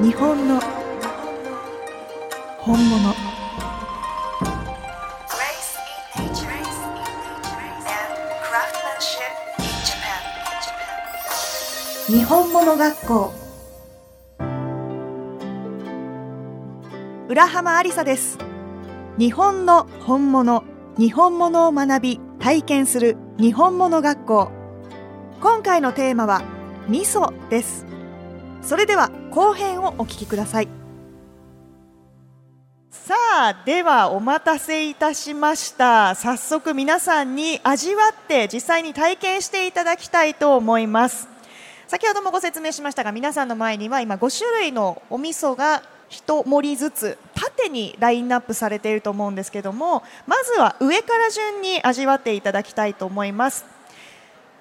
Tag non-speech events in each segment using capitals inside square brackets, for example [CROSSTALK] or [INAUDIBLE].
日本の本物.日本物学校。浦浜ありさです。日本の本物日本物を学び体験する日本物学校。今回のテーマは味噌です。それでは後編をお聞きください。さあではお待たせいたしました。早速皆さんに味わって実際に体験していただきたいと思います。先ほどもご説明しましたが皆さんの前には今5種類のお味噌が1盛りずつ縦にラインナップされていると思うんですけどもまずは上から順に味わっていただきたいと思います。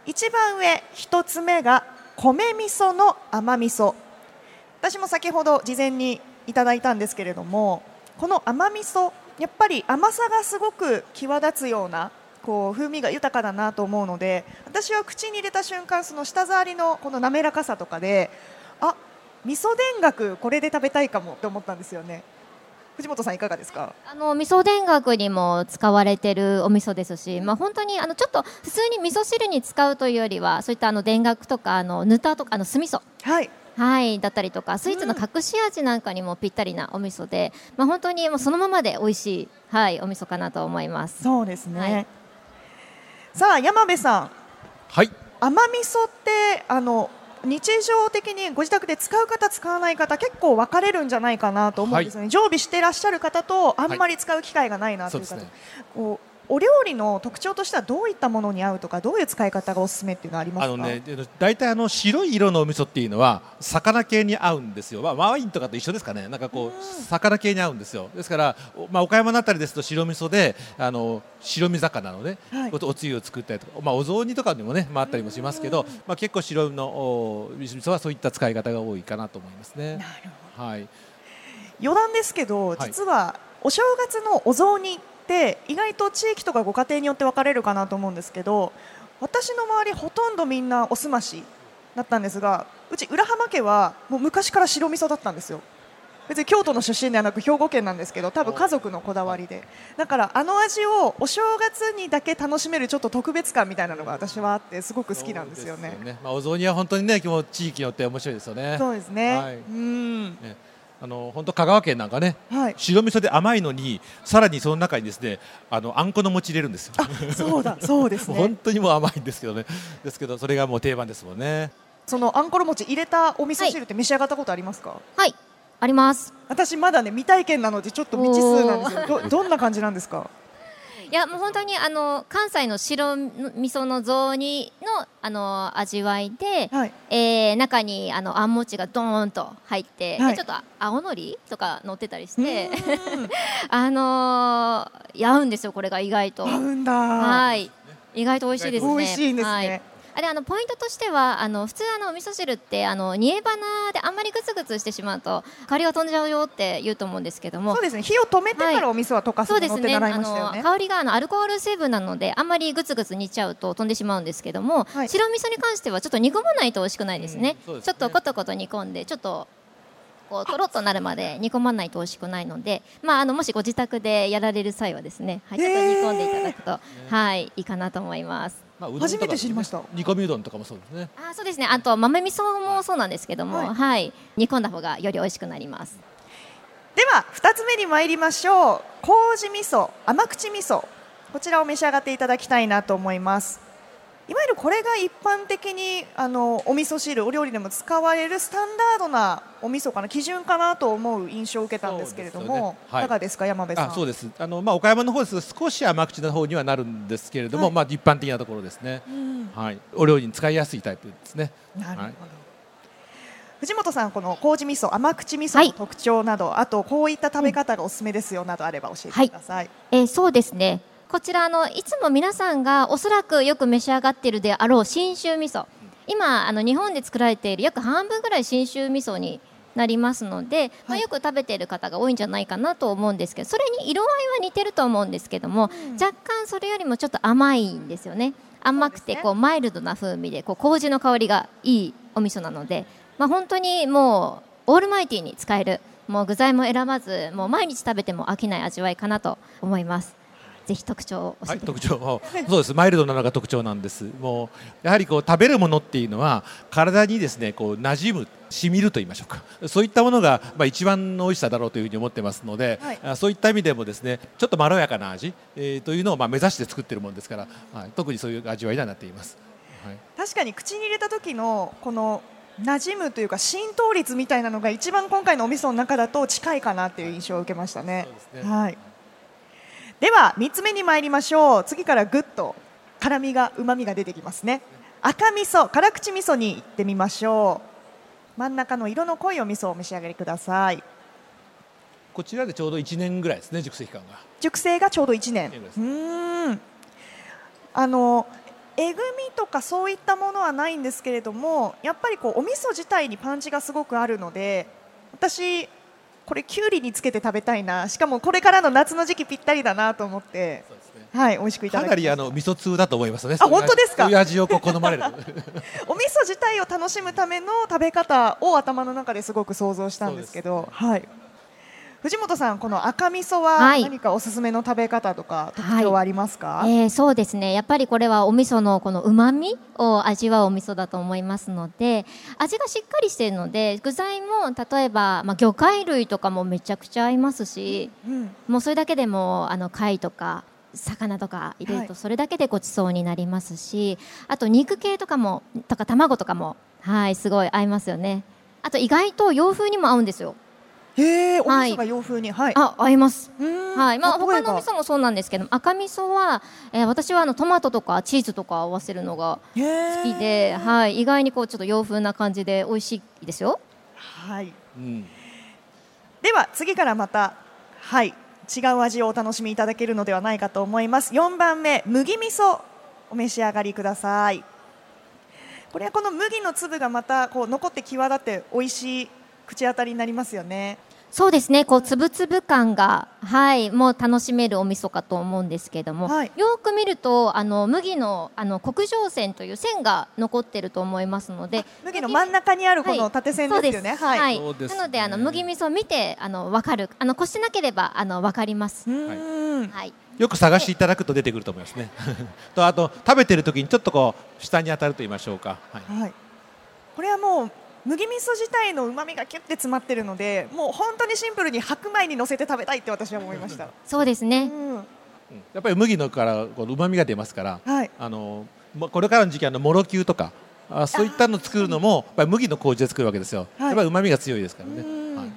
一番上1つ目が米味噌の甘味噌。私も先ほど事前にいただいたんですけれどもこの甘味噌やっぱり甘さがすごく際立つようなこう風味が豊かだなと思うので私は口に入れた瞬間その舌触りのこの滑らかさとかであ味噌田楽これで食べたいかもって思ったんですよね。藤本さんいかがですか？あの味噌田楽にも使われてるお味噌ですし、まあ、本当にあのちょっと普通に味噌汁に使うというよりはそういったあの田楽とかあのぬたとかあの酢味噌。はいはいだったりとかスイーツの隠し味なんかにもぴったりなお味噌で、まあ、本当にもうそのままで美味しい、はい、お味噌かなと思います。そうですね、はい。さあ山部さん。はい。甘味噌ってあの日常的にご自宅で使う方使わない方結構分かれるんじゃないかなと思うんですよね、常備してらっしゃる方とあんまり使う機会がないなという方、そうですね。こうお料理の特徴としてはどういったものに合うとかどういう使い方がおすすめっていうのはありますか？あのねで大体あの白い色のお味噌っていうのは魚系に合うんですよ、まあ、ワインとかと一緒ですかね。なんかこう魚系に合うんですよ。ですから、おまあ、岡山のあたりですと白味噌であの白身魚のね、はい。おつゆを作ったりとか、まあ、お雑煮とかにもね、まあ、あったりもしますけど、まあ、結構白のお味噌はそういった使い方が多いかなと思いますね。はい。余談ですけどはい。実はお正月のお雑煮って意外と地域とかご家庭によって分かれるかなと思うんですけど私の周りほとんどみんなおすましだったんですがうち浦浜家はもう昔から白味噌だったんですよ。別に京都の出身ではなく兵庫県なんですけど多分家族のこだわりで。だからあの味をお正月にだけ楽しめるちょっと特別感みたいなのが私はあってすごく好きなんですよね。そうまあ、お雑煮は本当にね地域によって面白いですよね。そうですね、はい。うん。ねあの本当香川県なんかねはい。白味噌で甘いのにさらにその中にですねあのあんこの餅入れるんですよ。そうだそうですね。[LAUGHS] 本当にもう甘いんですけどね。ですけどそれがもう定番ですもんね。そのあんころ餅入れたお味噌汁って召し上がったことありますか、はい。あります。私まだね未体験なのでちょっと未知数なんですよ。どどんな感じなんですか？いやもう本当にあの関西の白味噌の雑煮のあの味わいで、はい。えー中にあのあんもちがドーンと入って、はい。でちょっと青のりとか乗ってたりして、うん [LAUGHS] あのー合うんですよこれが意外と。合うんだ。はい。意外と美味しいですね。美味しいんですね。はいあれあのポイントとしてはあの普通あのお味噌汁ってあの煮え花であんまりグツグツしてしまうと香りが飛んじゃうよって言うと思うんですけども。そうですね。火を止めてからお味噌は溶かすそうですね。ものって習いあましたよね。の香りがあのアルコール成分なのであんまりグツグツ煮ちゃうと飛んでしまうんですけども、はい。白味噌に関してはちょっと煮込まないと美味しくないですね。うんすね。ちょっとコトコト煮込んでちょっとこうとろっとなるまで煮込まないと美味しくないので、まああのもしご自宅でやられる際はですね、はい、ちょっと煮込んでいただくと、はいいいかなと思います。まあうどんとか初めて知りました。煮込みうどんとかもそうですね。あーそうですね。あと豆味噌もそうなんですけども、はい。はい、煮込んだ方がより美味しくなります。では2つ目に参りましょう。麹味噌甘口味噌。こちらを召し上がっていただきたいなと思いますいわゆるこれが一般的にあのお味噌汁お料理でも使われるスタンダードなお味噌かな基準かなと思う印象を受けたんですけれども、ね。はい。いかがですか山部さん？あそうです。あの、まあ、岡山の方です。と少し甘口な方にはなるんですけれども、はい。まあ、一般的なところですね、うん。はい、お料理に使いやすいタイプですね。なるほど、はい。藤本さんこの麹味噌甘口味噌はい。の特徴など、あとこういった食べ方がおすすめですよなどあれば教えてください、えーそうですね。こちらあのいつも皆さんがおそらくよく召し上がっているであろう信州味噌。今あの日本で作られている約半分ぐらい信州味噌になりますので、まあ、はいよく食べている方が多いんじゃないかなと思うんですけどそれに色合いは似てると思うんですけども、若干それよりもちょっと甘いんですよね。甘くてこうマイルドな風味でこう麹の香りがいいお味噌なので、まあ、本当にもうオールマイティーに使えるもう具材も選ばずもう毎日食べても飽きない味わいかなと思いますぜひ特徴を教はい、えてくだ特徴、[LAUGHS] そうです、マイルドなのが特徴なんです。もうやはりこう食べるものっていうのは体にですね、こう馴染む、染みると言いましょうか。そういったものがまあ一番の美味しさだろうというふうに思ってますので、はいあそういった意味でもですね、ちょっとまろやかな味、えーというのをまあ目指して作っているものですから、はい、特にそういう味わいにはなっています。はい。確かに口に入れた時のこの馴染むというか浸透率みたいなのが一番今回のお味噌の中だと近いかなっていう印象を受けましたね。そうですねはい。では3つ目に参りましょう。次からぐっと辛みが旨味が出てきますね。赤味噌、辛口味噌に行ってみましょう。真ん中の色の濃いお味噌をお召し上がりください。こちらでちょうど1年ぐらいですね、熟成期間が。熟成がちょうど1年うーんあのえぐみとかそういったものはないんですけれどもやっぱりこうお味噌自体にパンチがすごくあるので私これきゅうりにつけて食べたいな。しかもこれからの夏の時期ぴったりだなと思って。ね。はい美味しくいたかだきました。なりあの味噌通だと思いますね。あ本当ですか？味をこう好まれる。[LAUGHS] お味噌自体を楽しむための食べ方を頭の中ですごく想像したんですけど。はい藤本さんこの赤味噌ははい。何かおすすめの食べ方とか特徴はありますか、えーそうですね。やっぱりこれはお味噌のこのうまみを味わうお味噌だと思いますので味がしっかりしているので具材も例えば、まあ、魚介類とかもめちゃくちゃ合いますしうんもうそれだけでもあの貝とか魚とか入れるはい。とそれだけでごちそうになりますし、あと肉系とかもとか卵とかもはいすごい合いますよね。あと意外と洋風にも合うんですよへえ、おはい味噌が洋風に、はい。あ合いますはいまあ、他の味噌もそうなんですけど赤味噌は、えー私はあのトマトとかチーズとか合わせるのが好きで、はい、意外にこうちょっと洋風な感じで美味しいですよ。はい。うん。では次からまたはい違う味をお楽しみいただけるのではないかと思います。4番目麦味噌お召し上がりください。これはこの麦の粒がまたこう残って際立って美味しい口当たりになりますよね。そうですね、こうつぶつぶ感が、はい、もう楽しめるお味噌かと思うんですけども、はいよく見るとあの麦のあの黒条線という線が残ってると思いますので、麦の真ん中にあるこの縦線ですよね。はいそうですねなのであの麦味噌を見てあのわかる、あのこしてなければあのわかります。はい。よく探していただくと出てくると思いますね。[LAUGHS] とあと食べてる時にちょっとこう下に当たると言いましょうか。はい。はい。これはもう麦味噌自体の旨味がキュッて詰まってるので、もう本当にシンプルに白米に乗せて食べたいって私は思いました。そうですね。うん。うんやっぱり麦のからこう旨味が出ますから、はい。あのもこれからの時期あのもろきゅうとかあそういったのを作るのもやっぱり麦の麹で作るわけですよ。はいやっぱり旨味が強いですからね。うんはい。ま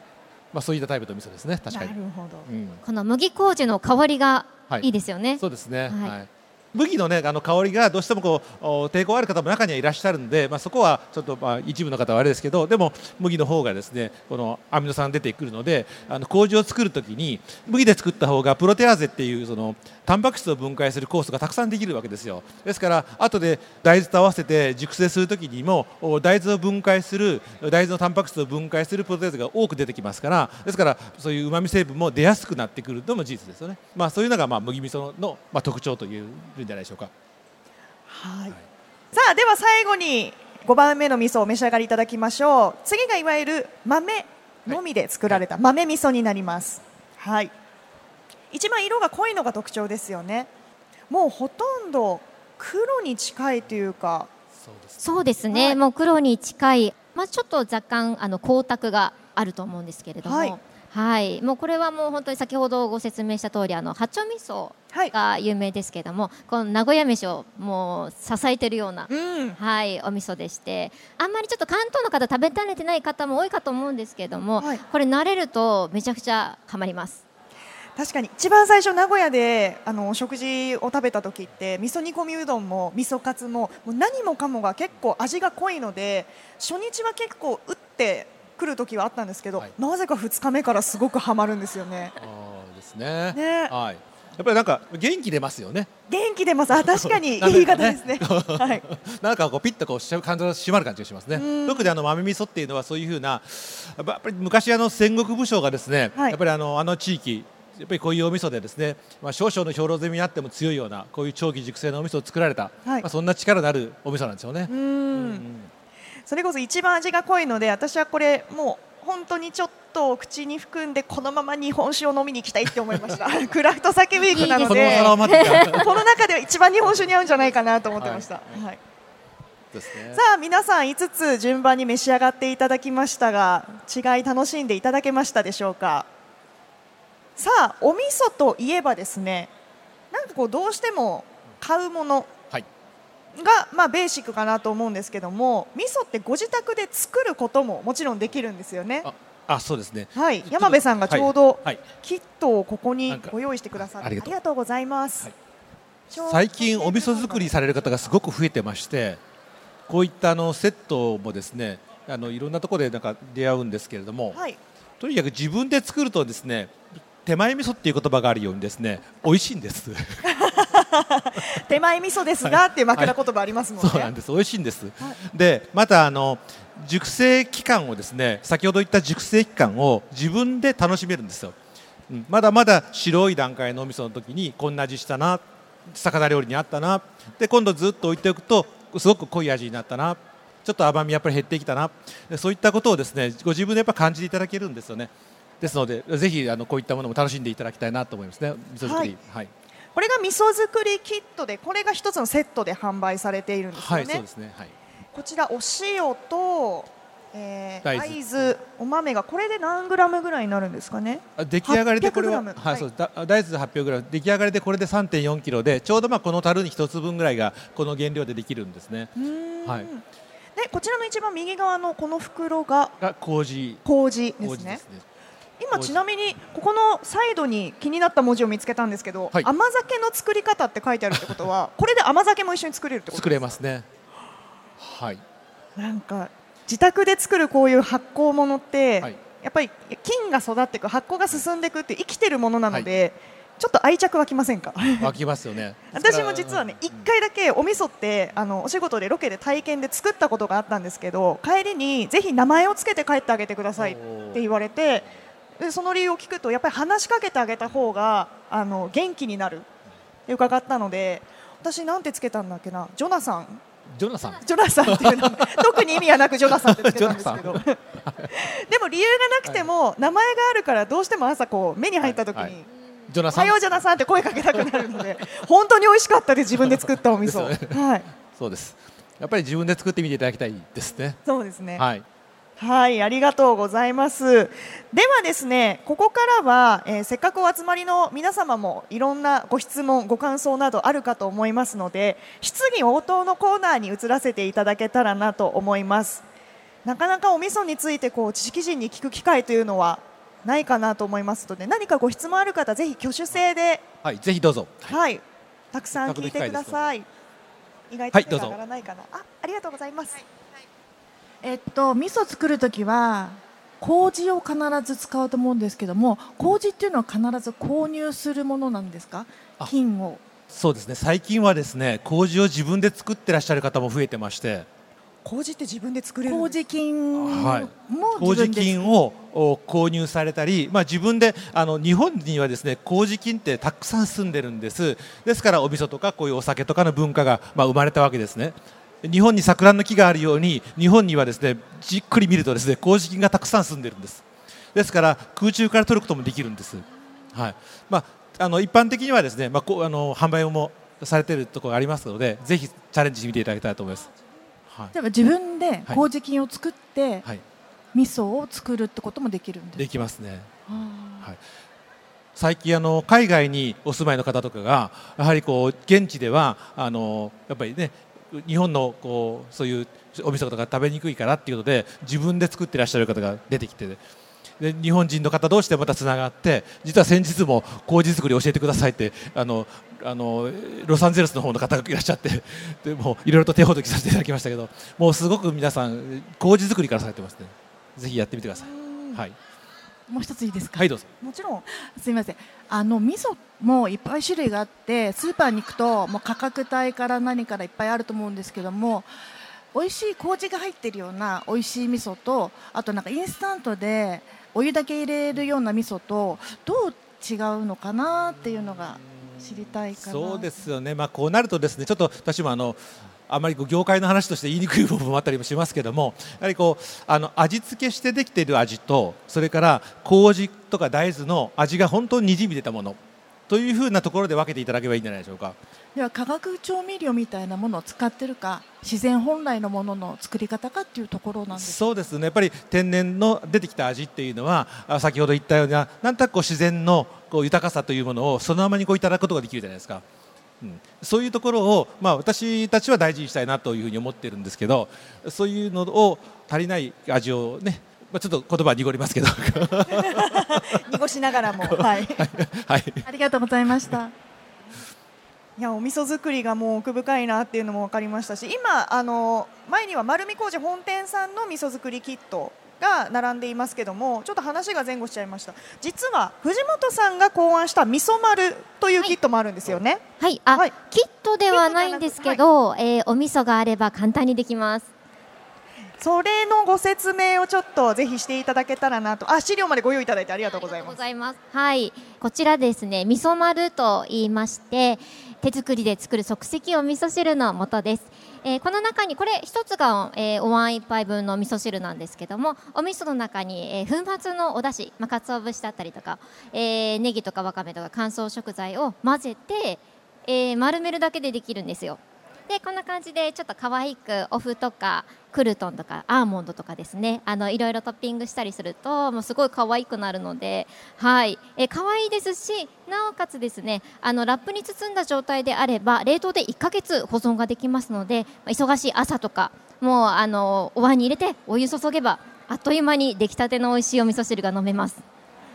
あそういったタイプの味噌ですね。確かになる。ほど。うん。この麦麹の香りがはいいいですよね。そうですね。はい麦のねあの香りがどうしてもこう抵抗ある方も中にはいらっしゃるんで、まあそこはちょっとまあ一部の方はあれですけど、でも麦の方がですねこのアミノ酸出てくるので、あの麹を作るときに麦で作った方がプロテアーゼっていうそのタンパク質を分解する酵素がたくさんできるわけですよ。ですから後で大豆と合わせて熟成するときにも大豆を分解する大豆のタンパク質を分解するプロテアーゼが多く出てきますから、ですからそういう旨味成分も出やすくなってくるのも事実ですよね。まあそういうのがまあ麦味噌のまあ特徴というるんじゃないでしょうか。はい。さあでは最後に5番目の味噌をお召し上がりいただきましょう。次がいわゆる豆のみで作られた豆味噌になります。はい。一番色が濃いのが特徴ですよね。もうほとんど黒に近いというか、そうです。そうですね、はいもう黒に近い、まあ、ちょっと若干あの光沢があると思うんですけれども、はいはいもうこれはもう本当に先ほどご説明した通りあの八丁味噌はい。が有名ですけれどもこの名古屋飯をもう支えているような、うん。はい、お味噌でしてあんまりちょっと関東の方食べ慣れてない方も多いかと思うんですけれども、はいこれ慣れるとめちゃくちゃハマります。確かに一番最初名古屋であのお食事を食べた時って味噌煮込みうどんも味噌カツももう何もかもが結構味が濃いので初日は結構打ってくる時はあったんですけど、はいなぜか2日目からすごくハマるんですよね。ああですね。ねはい。やっぱりなんか元気出ますよね。元気出ます。あ [LAUGHS] 確かにいい言い方ですね。[LAUGHS] はい。なんかこうピッとこうしちゃう感じが締まる感じがしますねうん。特にあの豆味噌っていうのはそういうふうなやっぱり昔あの戦国武将がですね、はいやっぱりあのあの地域やっぱりこういうお味噌でですね、まあ、少々の兵糧攻めにあっても強いようなこういう長期熟成のお味噌を作られた、はいまあ、そんな力のあるお味噌なんですよねう。んそれこそ一番味が濃いので私はこれもう本当にちょっと口に含んでこのまま日本酒を飲みに行きたいって思いました。[LAUGHS] クラフト酒ウィークなのでこの中では一番日本酒に合うんじゃないかなと思ってました、[LAUGHS] はい。ですね。さあ皆さん5つ順番に召し上がっていただきましたが違い楽しんでいただけましたでしょうか？さあお味噌といえばですねなんかこうどうしても買うものはいが、まあ、ベーシックかなと思うんですけども味噌ってご自宅で作ることももちろんできるんですよね。ああそうですね。はい。山部さんがちょうどはい。はい。キットをここにご用意してくださってありがとう。ございます、はい。最近お味噌作りされる方がすごく増えてましてこういったあのセットもですねあのいろんなところでなんか出会うんですけれども、はい。とにかく自分で作るとですね手前味噌っていう言葉があるようにですね美味しいんです。手前味噌ですがっていう枕言葉ありますもんね、そうなんです。美味しいんです、でまたあの熟成期間をですね先ほど言った熟成期間を自分で楽しめるんですよ、うん。まだまだ白い段階のお味噌の時にこんな味したな魚料理にあったなで今度ずっと置いておくとすごく濃い味になったなちょっと甘みやっぱり減ってきたなでそういったことをですねご自分でやっぱ感じていただけるんですよねですのでぜひあのこういったものも楽しんでいただきたいなと思いますね。味噌作り。はい、これが味噌作りキットでこれが一つのセットで販売されているんですよね、はい、そうですね。はい。こちらお塩と、えー大大豆豆お豆がこれで何グラムぐらいになるんですかね？あ出来上がりでこれは、800はい、そうだ大豆800グラム。出来上がりでこれで3.4キロでちょうどまあこの樽に一つ分ぐらいがこの原料でできるんですね。はい。でこちらの一番右側のこの袋がが麹。麹ですね。麹ですね。今ちなみにここのサイドに気になった文字を見つけたんですけど、はい甘酒の作り方って書いてあるってことは [LAUGHS] これで甘酒も一緒に作れるってこと作れますね。はい。なんか自宅で作るこういう発酵物って、はいやっぱり菌が育っていく発酵が進んでいくって生きてるものなので、ちょっと愛着湧きませんか？[LAUGHS] 湧きますよね。私も実はね一回だけお味噌ってあのお仕事でロケで体験で作ったことがあったんですけど帰りにぜひ名前をつけて帰ってあげてくださいって言われてでその理由を聞くとやっぱり話しかけてあげた方があの元気になる。って伺ったので私なんてつけたんだっけな？ジョナサン。ジョナサン。ジョナサンっていう名前。[LAUGHS] 特に意味はなくジョナサンってつけたんですけど。ジ [LAUGHS] でも理由がなくても名前があるからどうしても朝こう目に入った時に、はいはい。ジョナおサン。はようジョナサンって声かけたくなるので本当に美味しかったです自分で作ったお味噌、ですはい。そうです。やっぱり自分で作ってみていただきたいですね。そうですね。はい。はい、ありがとうございます。ではですね、ここからは、えーせっかくお集まりの皆様もいろんなご質問、ご感想などあるかと思いますので、質疑応答のコーナーに移らせていただけたらなと思います。なかなかお味噌についてこう知識人に聞く機会というのはないかなと思いますので、何かご質問ある方、ぜひ挙手制で、はい。ぜひどうぞ。はい、たくさん聞いてください。意外と手が上がらないかな。あ、ありがとうございます。えっと味噌作るときは麹を必ず使うと思うんですけども麹っていうのは必ず購入するものなんですか？あ菌を。そうですね。最近はですね、麹を自分で作ってらっしゃる方も増えてまして。麹って自分で作れるんです麹菌もはい。自麹菌をお購入されたり、まあ、自分であの日本にはですね麹菌ってたくさん住んでるんです。ですからお味噌とかこういうお酒とかの文化が、まあ、生まれたわけですね日本に桜の木があるように日本にはですねじっくり見るとですね麹菌がたくさん住んでるんです。ですから空中から取ることもできるんです、はい。まあ、あの一般的にはですね、まあ、こうあの販売もされているところがありますのでぜひチャレンジしてみていただきたいと思います、はい。例えば自分で麹菌を作ってはい、味噌を作るってこともできるんですできますね。あはい、最近あの海外にお住まいの方とかがやはりこう現地ではあのやっぱりね日本のこうそういうお味噌とか食べにくいからっていうことで自分で作ってらっしゃる方が出てきてで日本人の方同士でまたつながって実は先日も麹作り教えてくださいってあのあのロサンゼルスの方の方がいらっしゃってでもいろいろと手ほどきさせていただきましたけどもうすごく皆さん麹作りからされてますね。ぜひやってみてください。はい、もう一ついいですか、はい、どうぞ。もちろん。すみません。あの味噌もいっぱい種類があってスーパーに行くともう価格帯から何からいっぱいあると思うんですけども美味しい麹が入ってるような美味しい味噌とあとなんかインスタントでお湯だけ入れるような味噌とどう違うのかなっていうのが知りたいかなそうですよね、まあ、こうなるとですねちょっと私もあのあまりこう業界の話として言いにくい部分もあったりもしますけどもやはりこうあの味付けしてできている味とそれから麹とか大豆の味が本当ににじみ出たものというふうなところで分けていただけばいいんじゃないでしょうか。では化学調味料みたいなものを使ってるか自然本来のものの作り方かっていうところなんですそうですねやっぱり天然の出てきた味っていうのはあ先ほど言ったようななんとなくこう自然のこう豊かさというものをそのままにこういただくことができるじゃないですか。うん、そういうところを、まあ、私たちは大事にしたいなというふうに思っているんですけどそういうのを足りない味をね、まあ、ちょっと言葉は濁りますけど。[LAUGHS] 濁しながらも、[LAUGHS] はい、はい、ありがとうございました。いやお味噌作りがもう奥深いなっていうのも分かりましたし今あの前には丸見工事本店さんの味噌作りキットが並んでいますけどもちょっと話が前後しちゃいました。実は藤本さんが考案した味噌丸というキットもあるんですよね、はい、あ、はい。キットではないんですけど、えーお味噌があれば簡単にできます。それのご説明をちょっとぜひしていただけたらなと。あ資料までご用意いただいてありがとうございます。ございます。はい、こちらですね、味噌丸と言いまして、手作りで作る即席お味噌汁の素です。えーこの中にこれ一つが、えーお椀一杯分の味噌汁なんですけども、お味噌の中に、えー粉末のお出汁、まあ鰹節だったりとか、えーネギとかわかめとか乾燥食材を混ぜて、えー丸めるだけでできるんですよ。でこんな感じでちょっと可愛くお麩とかクルトンとかアーモンドとかですねあのいろいろトッピングしたりするともうすごい可愛くなるのではいえ可愛いですしなおかつですねあのラップに包んだ状態であれば冷凍で1ヶ月保存ができますので忙しい朝とかもうあのお椀に入れてお湯注げばあっという間に出来たての美味しいお味噌汁が飲めます。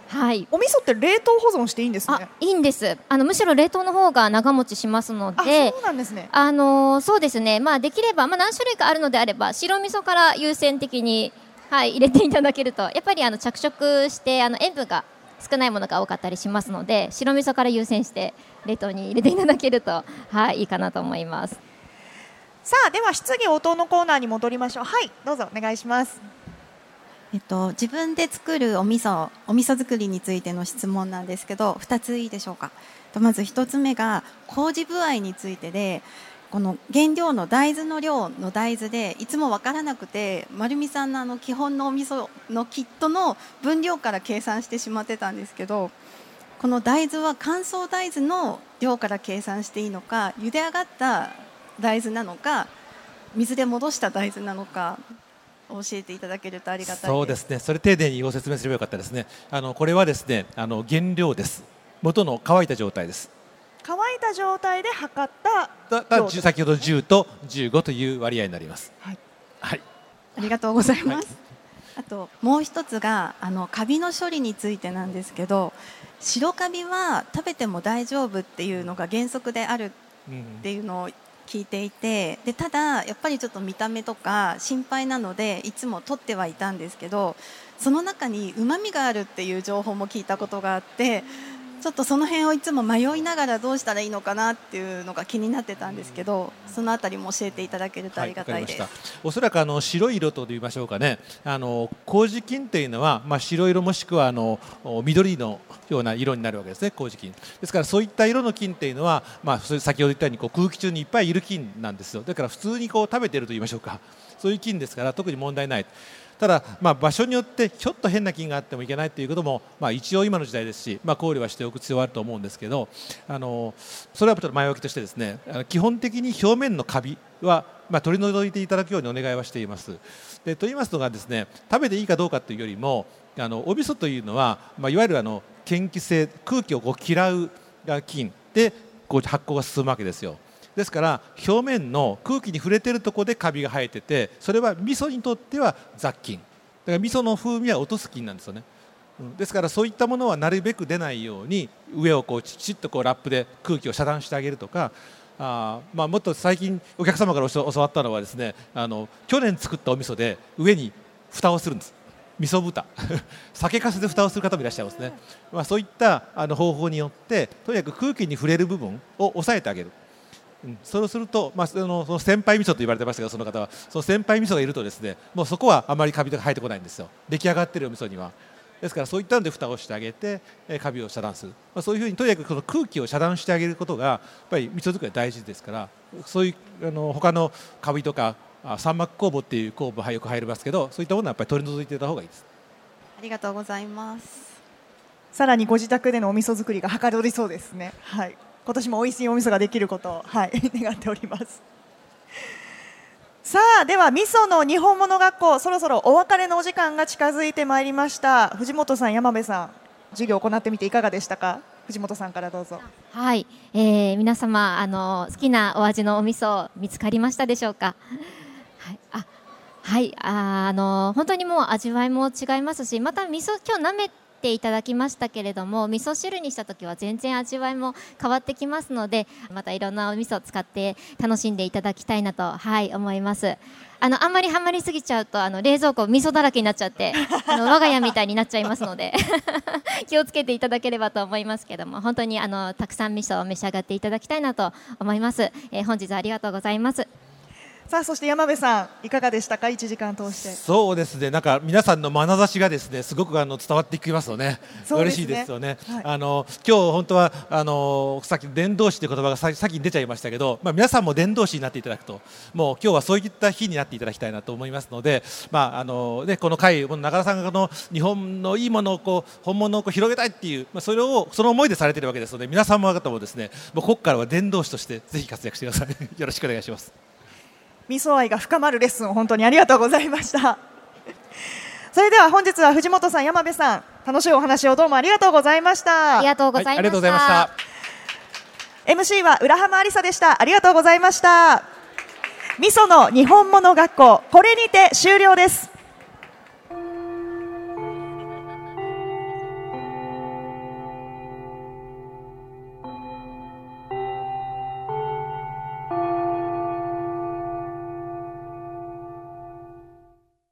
はい。お味噌って冷凍保存していいんですあねいいんです。あのむしろ冷凍の方が長持ちしますのあでそうなんですね。あのーそうですね、まあ、できれば、まあ、何種類かあるのであれば白味噌から優先的に、はい、入れていただけるとやっぱりあの着色してあの塩分が少ないものが多かったりしますので白味噌から優先して冷凍に入れていただけると、はい、いいかなと思います。さあでは質疑応答のコーナーに戻りましょう。はいどうぞお願いしますえっと、自分で作るお味噌お味噌作りについての質問なんですけど2ついいでしょうか？まず1つ目が麹具合についてでこの原料の大豆の量の大豆でいつも分からなくて丸美さんのあの基本のお味噌のキットの分量から計算してしまってたんですけどこの大豆は乾燥大豆の量から計算していいのか茹で上がった大豆なのか水で戻した大豆なのか教えていただけるとありがたい。そうですね。それ丁寧にご説明すればよかったですね。あのこれはですねあの原料です。元の乾いた状態です。乾いた状態で測っただだ量10先ほど10と15という割合になります。はい。はい。ありがとうございます。あともう一つがあのカビの処理についてなんですけど白カビは食べても大丈夫っていうのが原則であるうんっていうのを聞いていてでただやっぱりちょっと見た目とか心配なのでいつも取ってはいたんですけどその中にうまみがあるっていう情報も聞いたことがあってちょっとその辺をいつも迷いながらどうしたらいいのかなっていうのが気になってたんですけどそのあたりも教えていただけるとありがたいです。わかりました。おそらくあの白い色と言いましょうかね。あの麹菌というのは、まあ、白色もしくはあのお緑のような色になるわけですね麹菌。ですからそういった色の菌っていうのは、まあ、先ほど言ったようにこう空気中にいっぱいいる菌なんですよ。だから普通にこう食べていると言いましょうか。そういう菌ですから特に問題ないただ、まあ、場所によってひょっと変な菌があってもいけないということも、まあ、一応今の時代ですし、まあ、考慮はしておく必要はあると思うんですけどあのそれはちょっと前置きとしてですね基本的に表面のカビは、まあ、取り除いていただくようにお願いはしています。でと言いますのがですね食べていいかどうかというよりもあのお味噌というのは、まあ、いわゆるあの嫌気性空気をこう嫌う菌でこう発酵が進むわけですよ。ですから表面の空気に触れてるところでカビが生えててそれは味噌にとっては雑菌。だから味噌の風味は落とす菌なんですよね、ですからそういったものはなるべく出ないように上をこうきちっとこうラップで空気を遮断してあげるとかあ、まあ、もっと最近お客様から教わったのはですねあの去年作ったお味噌で上に蓋をするんです。味噌蓋 [LAUGHS] 酒粕で蓋をする方もいらっしゃいますね、まあ、そういったあの方法によってとにかく空気に触れる部分を抑えてあげる。そうすると、まあ、そのその先輩味噌と言われてましたがその方はその先輩味噌がいるとですねもうそこはあまりカビが生えてこないんですよ出来上がってるお味噌にはですからそういったので蓋をしてあげて、えーカビを遮断する、まあ、そういうふうにとにかくこの空気を遮断してあげることがやっぱり味噌作りは大事ですからそういうあの他のカビとかあ三膜酵母っていう酵母がよく入りますけどそういったものはやっぱり取り除いていた方がいいです。ありがとうございますさらにご自宅でのお味噌作りがはかどりそうですね。はい。今年も美味しいお味噌ができることを、はい、[LAUGHS] 願っております。さあでは味噌の日本物学校そろそろお別れのお時間が近づいてまいりました藤本さん山部さん授業を行ってみていかがでしたか？藤本さんからどうぞはい、えー、皆様あの好きなお味のお味噌見つかりましたでしょうか？はい、あ、はい、ああの本当にもう味わいも違いますし、また味噌今日舐めていただきましたけれども、味噌汁にした時は全然味わいも変わってきますので、またいろんなお味噌を使って楽しんでいただきたいなとはい思います。あのあんまりハマりすぎちゃうとあの冷蔵庫味噌だらけになっちゃって、あの我が家みたいになっちゃいますので。[LAUGHS] 気をつけていただければと思いますけども本当にあのたくさん味噌を召し上がっていただきたいなと思います、えー本日はありがとうございますさあそして山部さんいかがでしたか？1時間通してそうですね、なんか皆さんの眼差しがですね、すごくあの伝わってきますよね。ね嬉しいですよね。はいあの今日本当はあのさっき伝道師という言葉がさ先に出ちゃいましたけど、まあ皆さんも伝道師になっていただくと、もう今日はそういった日になっていただきたいなと思いますので、まああのねこの会、この中田さんがこの日本のいいものをこう本物をこう広げたいっていう、まあそれをその思いでされているわけですので、皆様方もですね、もうここからは伝道師としてぜひ活躍してください。よろしくお願いします。味噌愛が深まるレッスンを本当にありがとうございました。[LAUGHS] それでは本日は藤本さん山部さん楽しいお話をどうもありがとうございました。ありがとうございました、はい。MC は浦浜ありさでした。ありがとうございました。味噌の日本物学校これにて終了です